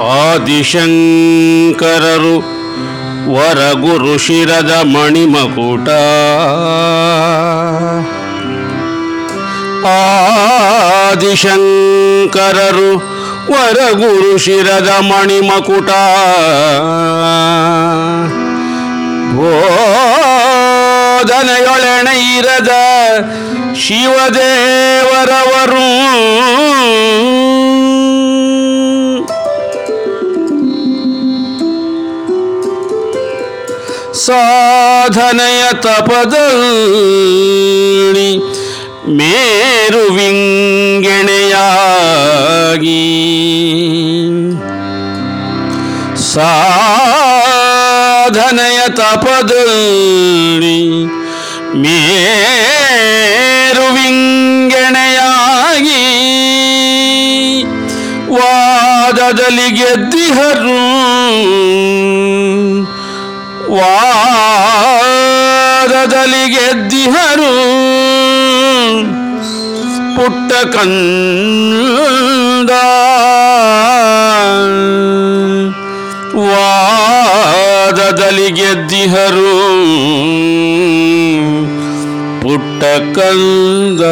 ಆದಿಶಂಕರರು ವರಗುರು ಶಿರದ ಮಣಿಮಕೂಟ. ಆದಿಶಂಕರರು ವರಗುರು ಶಿರದ ಮಣಿಮಕುಟ. ಬೋಧನೆಯೊಳೆಣೈರದ ಶಿವದೇವರವರು ಸಾಧನೆಯ ತಪದಲ್ಲಿ ಮೇರು ವಿಂಗಣೆಯಾಗಿ ಸಾಧನೆಯ ತಪದಲ್ಲಿ ಮೇರು ವಿಂಗಣೆಯಾಗಿ ವಾದದಲ್ಲಿ ಗೆದ್ದಿಹರು ವಾದದಲ್ಲಿ ಗೆದ್ದಿಹರು ಪುಟ್ಟ ಕಂದ. ವಾದದಲ್ಲಿ ಗೆದ್ದಿಹರು ಪುಟ್ಟ ಕಂದ.